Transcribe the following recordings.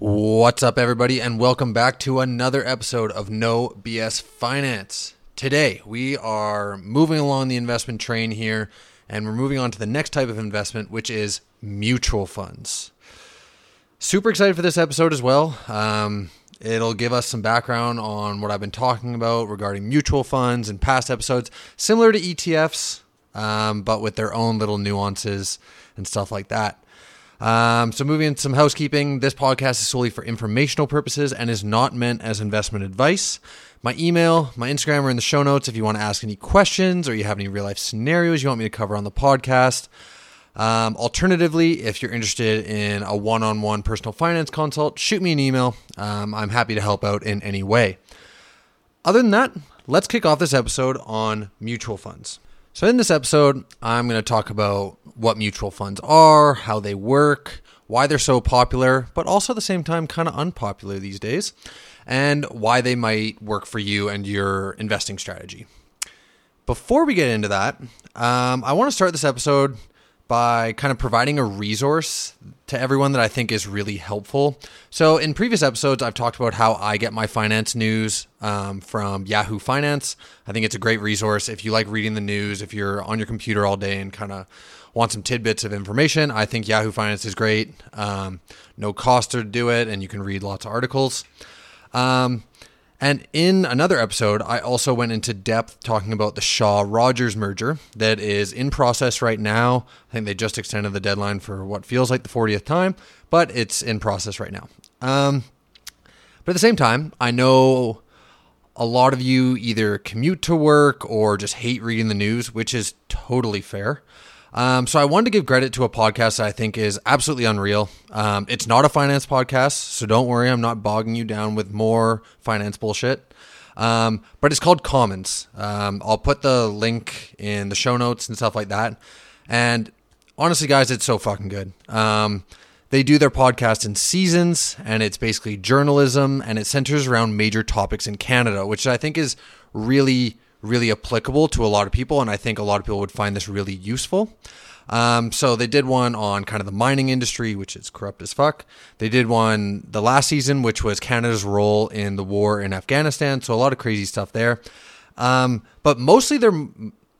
What's up, everybody, and welcome back to another episode of No BS Finance. Today, we are moving along the investment train here, and we're moving on to the next type of investment, which is mutual funds. Super excited for this episode as well. Um, it'll give us some background on what I've been talking about regarding mutual funds in past episodes, similar to ETFs, um, but with their own little nuances and stuff like that. Um, so, moving into some housekeeping, this podcast is solely for informational purposes and is not meant as investment advice. My email, my Instagram are in the show notes if you want to ask any questions or you have any real life scenarios you want me to cover on the podcast. Um, alternatively, if you're interested in a one on one personal finance consult, shoot me an email. Um, I'm happy to help out in any way. Other than that, let's kick off this episode on mutual funds. So, in this episode, I'm going to talk about what mutual funds are, how they work, why they're so popular, but also at the same time kind of unpopular these days, and why they might work for you and your investing strategy. Before we get into that, um, I want to start this episode by kind of providing a resource to everyone that I think is really helpful. So, in previous episodes, I've talked about how I get my finance news um, from Yahoo Finance. I think it's a great resource if you like reading the news, if you're on your computer all day and kind of want some tidbits of information. I think Yahoo Finance is great. Um, no cost to do it, and you can read lots of articles. Um, and in another episode, I also went into depth talking about the Shaw Rogers merger that is in process right now. I think they just extended the deadline for what feels like the 40th time, but it's in process right now. Um, but at the same time, I know a lot of you either commute to work or just hate reading the news, which is totally fair. Um, so I wanted to give credit to a podcast that I think is absolutely unreal. Um, it's not a finance podcast, so don't worry, I'm not bogging you down with more finance bullshit. Um, but it's called Commons. Um, I'll put the link in the show notes and stuff like that. And honestly, guys, it's so fucking good. Um, they do their podcast in seasons, and it's basically journalism, and it centers around major topics in Canada, which I think is really really applicable to a lot of people, and I think a lot of people would find this really useful. Um, so they did one on kind of the mining industry, which is corrupt as fuck. They did one the last season, which was Canada's role in the war in Afghanistan. So a lot of crazy stuff there. Um, but mostly their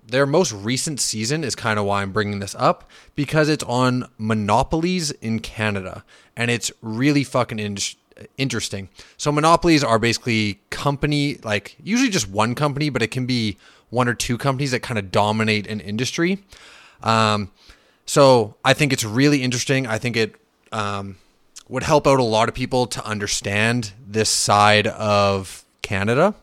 their most recent season is kind of why I'm bringing this up because it's on monopolies in Canada, and it's really fucking interesting interesting. So monopolies are basically company like usually just one company, but it can be one or two companies that kind of dominate an industry. Um, so I think it's really interesting. I think it um, would help out a lot of people to understand this side of Canada,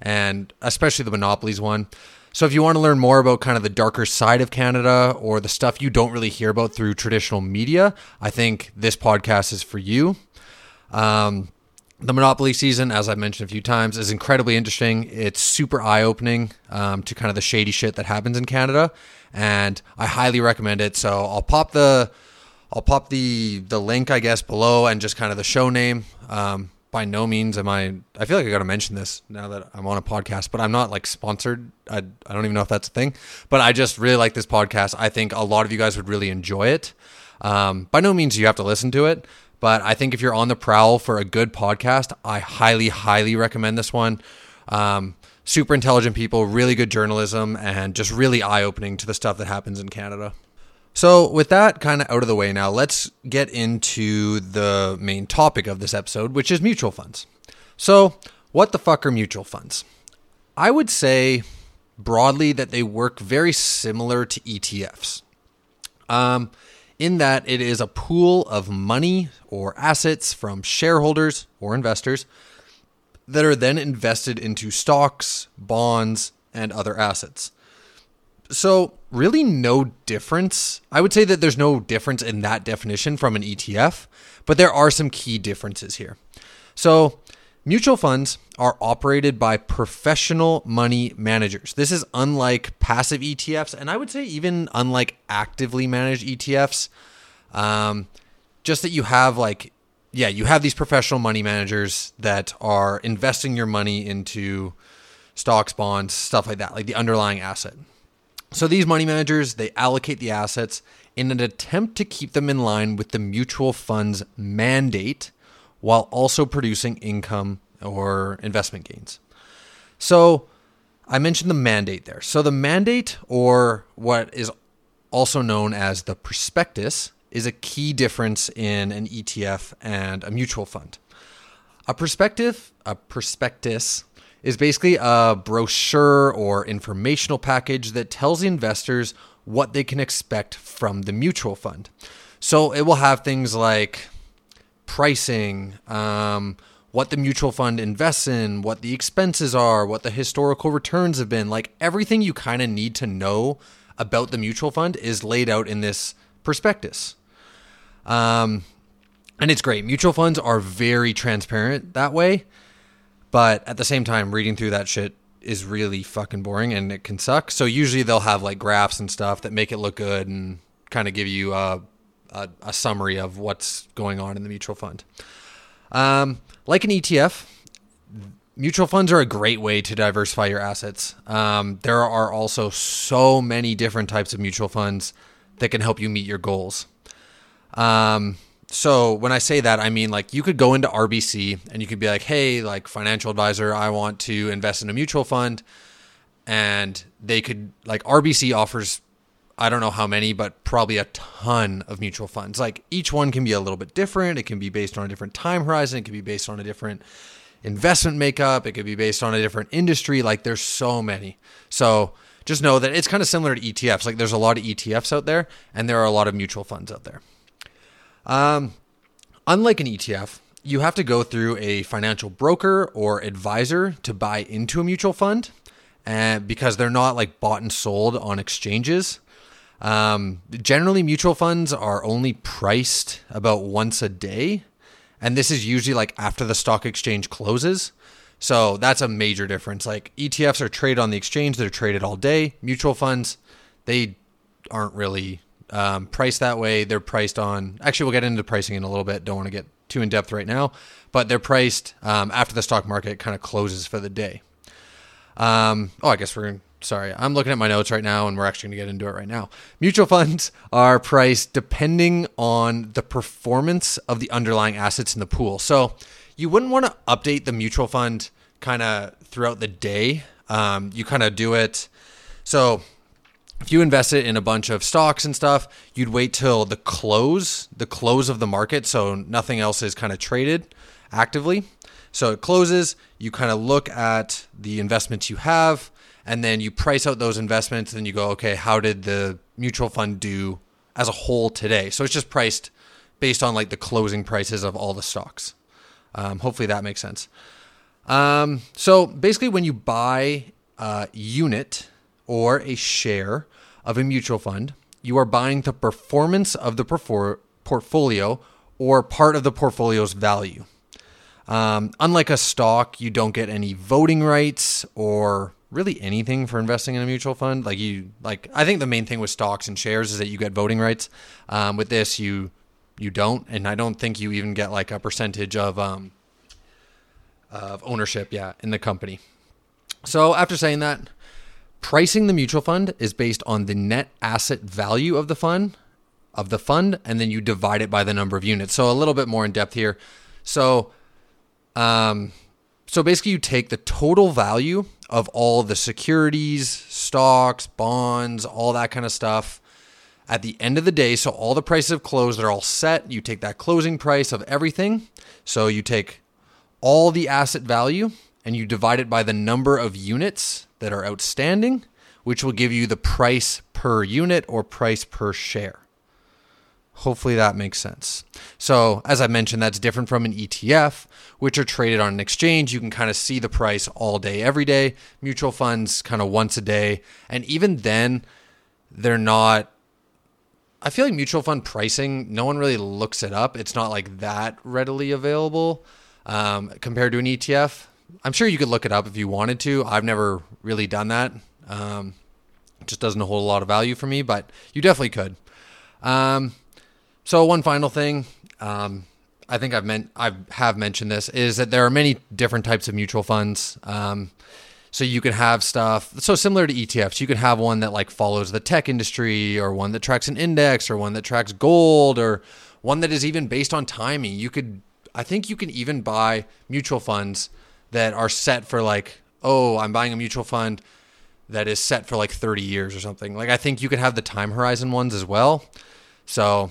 and especially the monopolies one. So if you want to learn more about kind of the darker side of Canada or the stuff you don't really hear about through traditional media, I think this podcast is for you. Um, the Monopoly season, as I've mentioned a few times, is incredibly interesting. It's super eye opening um, to kind of the shady shit that happens in Canada, and I highly recommend it. So I'll pop the I'll pop the the link I guess below and just kind of the show name. Um, by no means am I. I feel like I got to mention this now that I'm on a podcast, but I'm not like sponsored. I I don't even know if that's a thing, but I just really like this podcast. I think a lot of you guys would really enjoy it. Um, by no means you have to listen to it, but I think if you're on the prowl for a good podcast, I highly, highly recommend this one. Um, super intelligent people, really good journalism, and just really eye opening to the stuff that happens in Canada. So, with that kind of out of the way now, let's get into the main topic of this episode, which is mutual funds. So, what the fuck are mutual funds? I would say broadly that they work very similar to ETFs. Um, in that it is a pool of money or assets from shareholders or investors that are then invested into stocks, bonds, and other assets. So, really, no difference. I would say that there's no difference in that definition from an ETF, but there are some key differences here. So, Mutual funds are operated by professional money managers. This is unlike passive ETFs, and I would say even unlike actively managed ETFs. Um, just that you have like, yeah, you have these professional money managers that are investing your money into stocks, bonds, stuff like that, like the underlying asset. So these money managers, they allocate the assets in an attempt to keep them in line with the mutual fund's mandate while also producing income or investment gains. So, I mentioned the mandate there. So, the mandate, or what is also known as the prospectus, is a key difference in an ETF and a mutual fund. A perspective, a prospectus, is basically a brochure or informational package that tells the investors what they can expect from the mutual fund. So it will have things like pricing, um, what the mutual fund invests in, what the expenses are, what the historical returns have been. Like everything you kind of need to know about the mutual fund is laid out in this prospectus. Um, and it's great. Mutual funds are very transparent that way. But at the same time, reading through that shit is really fucking boring and it can suck. So usually they'll have like graphs and stuff that make it look good and kind of give you a, a, a summary of what's going on in the mutual fund. Um, like an ETF, mutual funds are a great way to diversify your assets. Um, there are also so many different types of mutual funds that can help you meet your goals. Um, so when I say that, I mean like you could go into RBC and you could be like, hey, like financial advisor, I want to invest in a mutual fund. And they could, like, RBC offers, I don't know how many, but probably a ton of mutual funds. Like each one can be a little bit different. It can be based on a different time horizon. It can be based on a different investment makeup. It could be based on a different industry. Like there's so many. So just know that it's kind of similar to ETFs. Like there's a lot of ETFs out there and there are a lot of mutual funds out there. Um, unlike an ETF, you have to go through a financial broker or advisor to buy into a mutual fund, and because they're not like bought and sold on exchanges. Um, generally, mutual funds are only priced about once a day, and this is usually like after the stock exchange closes. So that's a major difference. Like ETFs are traded on the exchange, they're traded all day. Mutual funds, they aren't really um, priced that way. They're priced on. Actually, we'll get into pricing in a little bit. Don't want to get too in depth right now, but they're priced um, after the stock market kind of closes for the day. Um, oh, I guess we're sorry. I'm looking at my notes right now, and we're actually going to get into it right now. Mutual funds are priced depending on the performance of the underlying assets in the pool. So you wouldn't want to update the mutual fund kind of throughout the day. Um, you kind of do it. So if you invested in a bunch of stocks and stuff, you'd wait till the close, the close of the market, so nothing else is kind of traded actively. So it closes, you kind of look at the investments you have, and then you price out those investments, and you go, okay, how did the mutual fund do as a whole today? So it's just priced based on like the closing prices of all the stocks. Um, hopefully that makes sense. Um, so basically, when you buy a unit or a share of a mutual fund, you are buying the performance of the perfor- portfolio or part of the portfolio's value. Um, unlike a stock, you don't get any voting rights or really anything for investing in a mutual fund. Like you, like I think the main thing with stocks and shares is that you get voting rights. Um, with this, you you don't, and I don't think you even get like a percentage of um, of ownership, yeah, in the company. So after saying that, Pricing the mutual fund is based on the net asset value of the fund of the fund and then you divide it by the number of units. So a little bit more in depth here. So um so basically you take the total value of all the securities, stocks, bonds, all that kind of stuff at the end of the day, so all the prices have closed, they're all set. You take that closing price of everything. So you take all the asset value and you divide it by the number of units that are outstanding, which will give you the price per unit or price per share. Hopefully that makes sense. So, as I mentioned, that's different from an ETF, which are traded on an exchange. You can kind of see the price all day, every day. Mutual funds, kind of once a day. And even then, they're not. I feel like mutual fund pricing, no one really looks it up. It's not like that readily available um, compared to an ETF. I'm sure you could look it up if you wanted to. I've never really done that. Um, just doesn't hold a lot of value for me, but you definitely could. Um, so one final thing, um, I think I've meant I have mentioned this is that there are many different types of mutual funds. Um, so you can have stuff so similar to ETFs. You can have one that like follows the tech industry, or one that tracks an index, or one that tracks gold, or one that is even based on timing. You could I think you can even buy mutual funds that are set for like, oh, I'm buying a mutual fund that is set for like 30 years or something. Like I think you can have the time horizon ones as well. So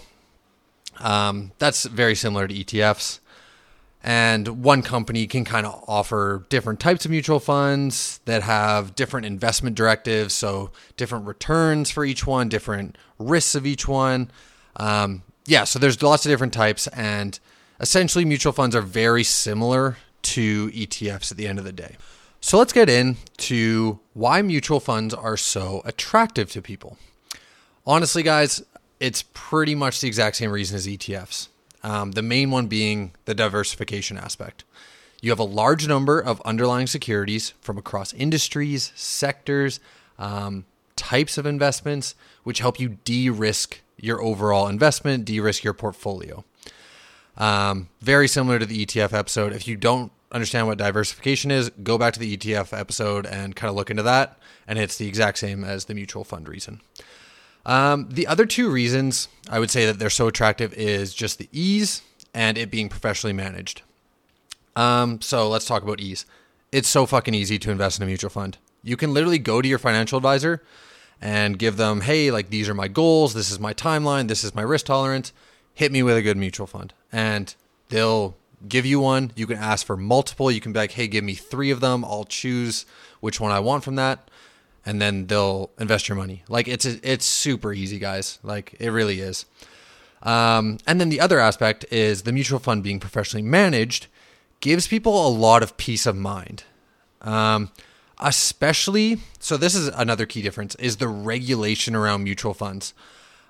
um, that's very similar to ETFs. And one company can kind of offer different types of mutual funds that have different investment directives. So, different returns for each one, different risks of each one. Um, yeah, so there's lots of different types. And essentially, mutual funds are very similar to ETFs at the end of the day. So, let's get into why mutual funds are so attractive to people. Honestly, guys, it's pretty much the exact same reason as ETFs. Um, the main one being the diversification aspect. You have a large number of underlying securities from across industries, sectors, um, types of investments, which help you de risk your overall investment, de risk your portfolio. Um, very similar to the ETF episode. If you don't understand what diversification is, go back to the ETF episode and kind of look into that. And it's the exact same as the mutual fund reason. Um, the other two reasons I would say that they're so attractive is just the ease and it being professionally managed. Um, so let's talk about ease. It's so fucking easy to invest in a mutual fund. You can literally go to your financial advisor and give them, hey, like these are my goals, this is my timeline, this is my risk tolerance. Hit me with a good mutual fund. And they'll give you one. You can ask for multiple. You can be like, hey, give me three of them. I'll choose which one I want from that and then they'll invest your money. Like it's it's super easy, guys. Like it really is. Um, and then the other aspect is the mutual fund being professionally managed gives people a lot of peace of mind. Um, especially, so this is another key difference is the regulation around mutual funds.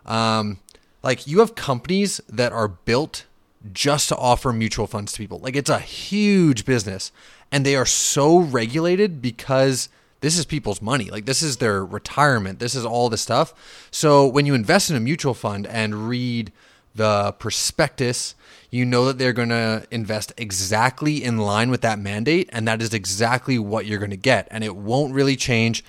Um, like you have companies that are built just to offer mutual funds to people. Like it's a huge business and they are so regulated because this is people's money. Like this is their retirement. This is all the stuff. So when you invest in a mutual fund and read the prospectus, you know that they're going to invest exactly in line with that mandate and that is exactly what you're going to get and it won't really change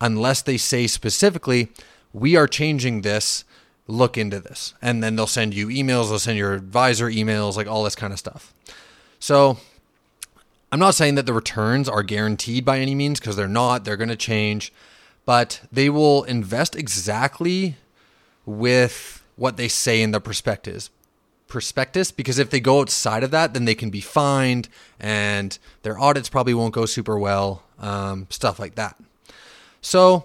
unless they say specifically we are changing this look into this and then they'll send you emails they'll send your advisor emails like all this kind of stuff so I'm not saying that the returns are guaranteed by any means because they're not, they're going to change, but they will invest exactly with what they say in the prospectus prospectus because if they go outside of that then they can be fined and their audits probably won't go super well um, stuff like that. So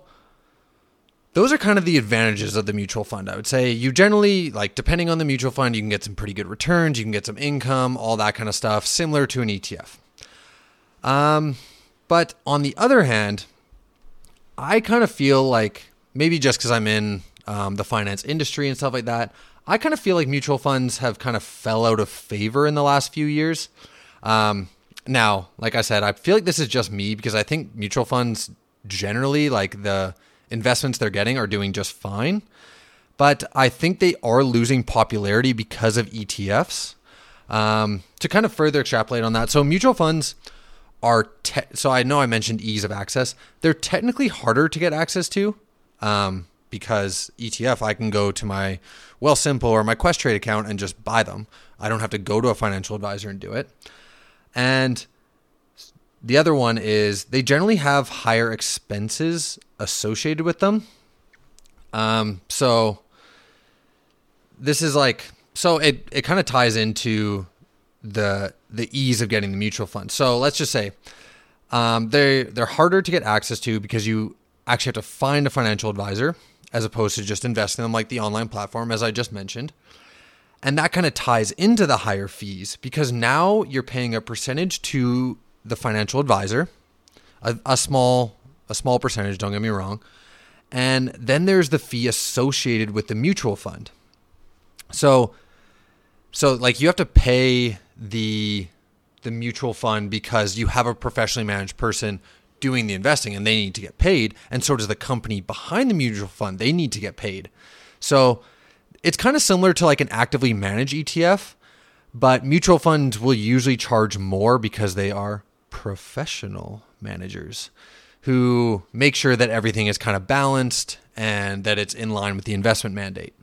those are kind of the advantages of the mutual fund i would say. You generally like depending on the mutual fund you can get some pretty good returns you can get some income all that kind of stuff similar to an etf um, but on the other hand, I kind of feel like maybe just because I'm in um, the finance industry and stuff like that, I kind of feel like mutual funds have kind of fell out of favor in the last few years. Um, now, like I said, I feel like this is just me because I think mutual funds generally, like the investments they're getting, are doing just fine. But I think they are losing popularity because of ETFs. Um, to kind of further extrapolate on that, so mutual funds are te- so I know I mentioned ease of access. They're technically harder to get access to um, because ETF I can go to my Wealthsimple or my Questrade account and just buy them. I don't have to go to a financial advisor and do it. And the other one is they generally have higher expenses associated with them. Um, so this is like so it it kind of ties into the the ease of getting the mutual fund. So let's just say um, they they're harder to get access to because you actually have to find a financial advisor as opposed to just investing in them like the online platform, as I just mentioned. And that kind of ties into the higher fees because now you're paying a percentage to the financial advisor, a, a small a small percentage. Don't get me wrong. And then there's the fee associated with the mutual fund. So, so like you have to pay the the mutual fund because you have a professionally managed person doing the investing and they need to get paid and so does the company behind the mutual fund. They need to get paid. So it's kind of similar to like an actively managed ETF but mutual funds will usually charge more because they are professional managers who make sure that everything is kind of balanced and that it's in line with the investment mandate.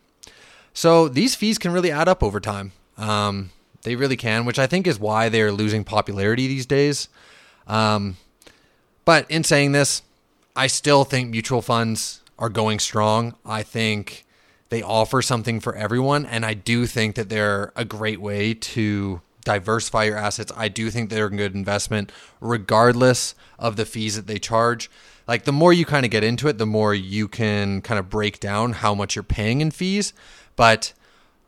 So these fees can really add up over time. Um, They really can, which I think is why they're losing popularity these days. Um, but in saying this, I still think mutual funds are going strong. I think they offer something for everyone, and I do think that they're a great way to diversify your assets. I do think they're a good investment, regardless of the fees that they charge. Like the more you kind of get into it, the more you can kind of break down how much you're paying in fees. But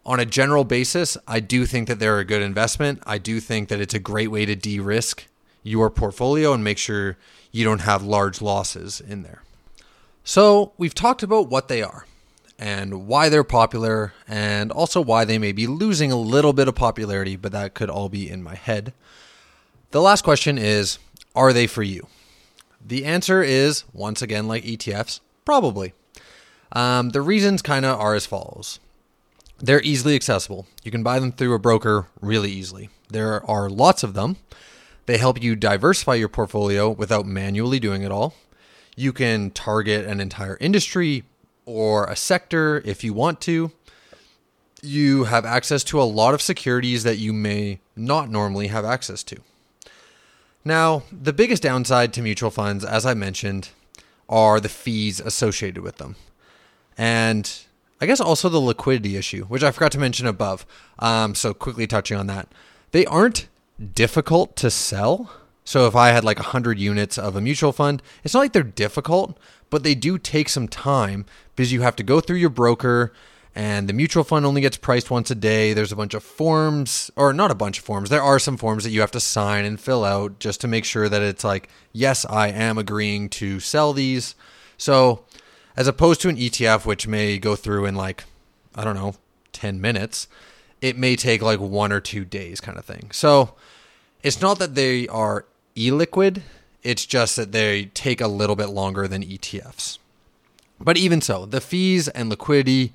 on a general basis, I do think that they're a good investment. I do think that it's a great way to de risk your portfolio and make sure you don't have large losses in there. So, we've talked about what they are and why they're popular, and also why they may be losing a little bit of popularity, but that could all be in my head. The last question is Are they for you? The answer is, once again, like ETFs, probably. Um, the reasons kind of are as follows they're easily accessible. You can buy them through a broker really easily. There are lots of them. They help you diversify your portfolio without manually doing it all. You can target an entire industry or a sector if you want to. You have access to a lot of securities that you may not normally have access to. Now, the biggest downside to mutual funds, as I mentioned, are the fees associated with them. And I guess also the liquidity issue, which I forgot to mention above. Um, so, quickly touching on that. They aren't difficult to sell. So, if I had like 100 units of a mutual fund, it's not like they're difficult, but they do take some time because you have to go through your broker and the mutual fund only gets priced once a day. There's a bunch of forms, or not a bunch of forms. There are some forms that you have to sign and fill out just to make sure that it's like, yes, I am agreeing to sell these. So, as opposed to an ETF, which may go through in like, I don't know, 10 minutes, it may take like one or two days kind of thing. So, it's not that they are illiquid, it's just that they take a little bit longer than ETFs. But even so, the fees and liquidity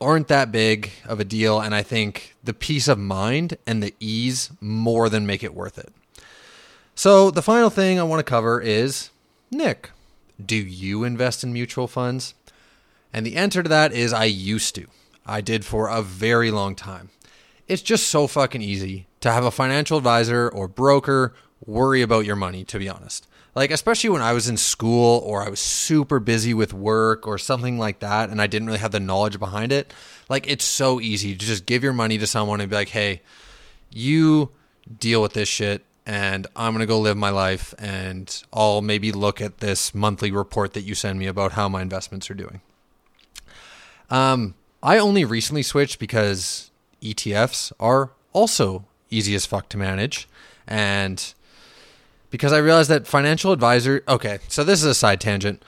aren't that big of a deal. And I think the peace of mind and the ease more than make it worth it. So, the final thing I want to cover is Nick, do you invest in mutual funds? And the answer to that is I used to. I did for a very long time. It's just so fucking easy to have a financial advisor or broker worry about your money, to be honest. Like, especially when I was in school or I was super busy with work or something like that, and I didn't really have the knowledge behind it. Like, it's so easy to just give your money to someone and be like, hey, you deal with this shit, and I'm going to go live my life, and I'll maybe look at this monthly report that you send me about how my investments are doing. Um, I only recently switched because ETFs are also easy as fuck to manage. And because I realized that financial advisor. Okay, so this is a side tangent.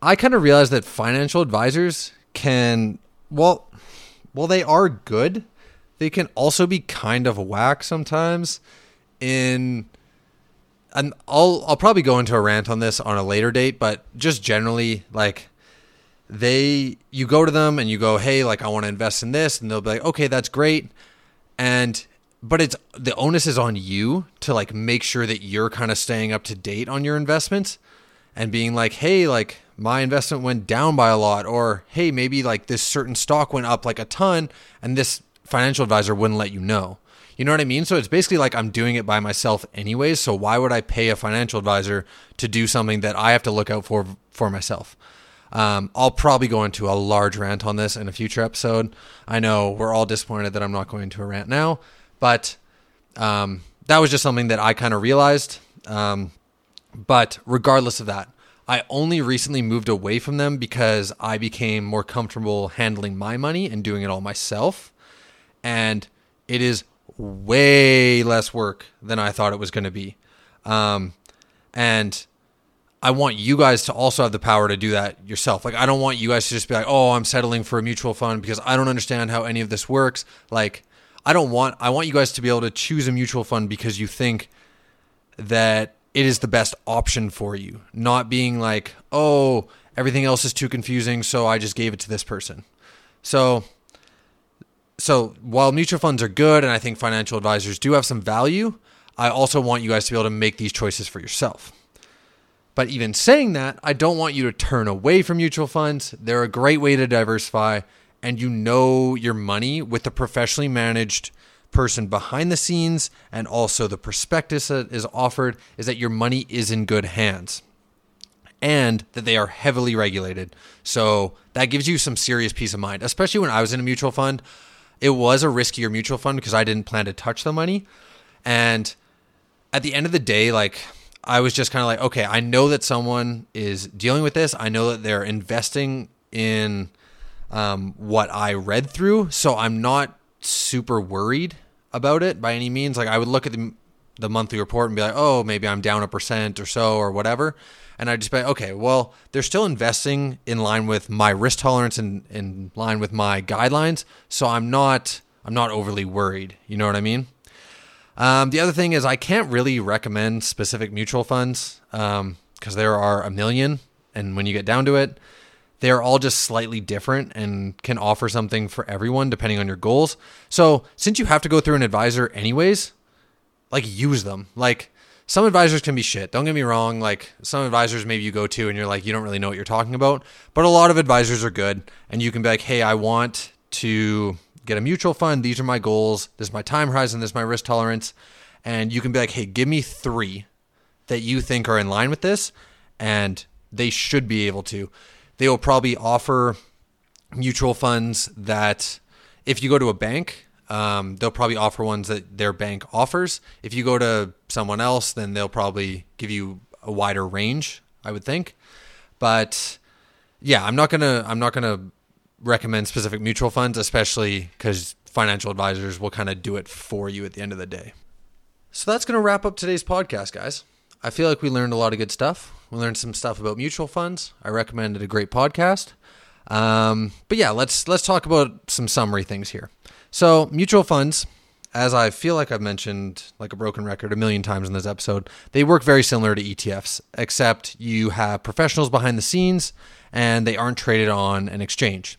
I kind of realized that financial advisors can, well, well, they are good. They can also be kind of whack sometimes. In, and I'll I'll probably go into a rant on this on a later date, but just generally, like, they you go to them and you go, hey, like I want to invest in this, and they'll be like, okay, that's great, and but it's the onus is on you to like make sure that you're kind of staying up to date on your investments and being like, hey, like my investment went down by a lot, or hey, maybe like this certain stock went up like a ton, and this financial advisor wouldn't let you know. You know what I mean? So it's basically like I'm doing it by myself anyways. So why would I pay a financial advisor to do something that I have to look out for for myself? Um, I'll probably go into a large rant on this in a future episode. I know we're all disappointed that I'm not going into a rant now, but um, that was just something that I kind of realized. Um, but regardless of that, I only recently moved away from them because I became more comfortable handling my money and doing it all myself. And it is way less work than I thought it was going to be. Um, and I want you guys to also have the power to do that yourself. Like, I don't want you guys to just be like, oh, I'm settling for a mutual fund because I don't understand how any of this works. Like, I don't want I want you guys to be able to choose a mutual fund because you think that it is the best option for you, not being like, "Oh, everything else is too confusing, so I just gave it to this person." So so while mutual funds are good and I think financial advisors do have some value, I also want you guys to be able to make these choices for yourself. But even saying that, I don't want you to turn away from mutual funds. They're a great way to diversify and you know your money with a professionally managed person behind the scenes and also the prospectus that is offered is that your money is in good hands and that they are heavily regulated. So that gives you some serious peace of mind, especially when I was in a mutual fund. It was a riskier mutual fund because I didn't plan to touch the money. And at the end of the day, like I was just kind of like, okay, I know that someone is dealing with this. I know that they're investing in um, what I read through. So I'm not super worried about it by any means. Like I would look at the, the monthly report and be like, oh, maybe I'm down a percent or so or whatever and I just be okay, well, they're still investing in line with my risk tolerance and in line with my guidelines, so I'm not I'm not overly worried. You know what I mean? Um, the other thing is I can't really recommend specific mutual funds because um, there are a million, and when you get down to it, they are all just slightly different and can offer something for everyone depending on your goals. So since you have to go through an advisor anyways, like use them. Like some advisors can be shit. Don't get me wrong. Like some advisors, maybe you go to and you're like, you don't really know what you're talking about. But a lot of advisors are good. And you can be like, hey, I want to get a mutual fund. These are my goals. This is my time horizon. This is my risk tolerance. And you can be like, hey, give me three that you think are in line with this. And they should be able to. They will probably offer mutual funds that if you go to a bank, um, they'll probably offer ones that their bank offers. If you go to someone else, then they'll probably give you a wider range, I would think. But yeah, I'm not gonna I'm not gonna recommend specific mutual funds, especially because financial advisors will kind of do it for you at the end of the day. So that's gonna wrap up today's podcast, guys. I feel like we learned a lot of good stuff. We learned some stuff about mutual funds. I recommended a great podcast. Um, but yeah, let's let's talk about some summary things here. So, mutual funds, as I feel like I've mentioned like a broken record a million times in this episode, they work very similar to ETFs, except you have professionals behind the scenes and they aren't traded on an exchange.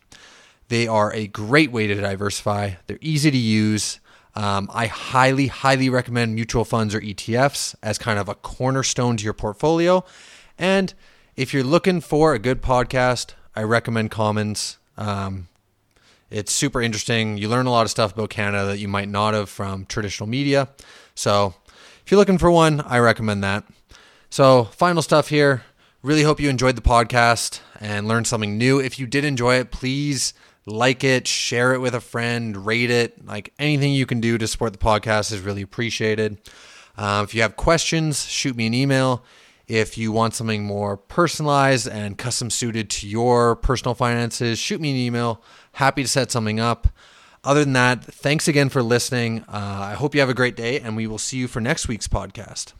They are a great way to diversify. They're easy to use. Um, I highly, highly recommend mutual funds or ETFs as kind of a cornerstone to your portfolio. And if you're looking for a good podcast, I recommend Commons. Um, it's super interesting. You learn a lot of stuff about Canada that you might not have from traditional media. So if you're looking for one, I recommend that. So, final stuff here. Really hope you enjoyed the podcast and learned something new. If you did enjoy it, please like it, share it with a friend, rate it. Like anything you can do to support the podcast is really appreciated. Uh, if you have questions, shoot me an email. If you want something more personalized and custom suited to your personal finances, shoot me an email. Happy to set something up. Other than that, thanks again for listening. Uh, I hope you have a great day, and we will see you for next week's podcast.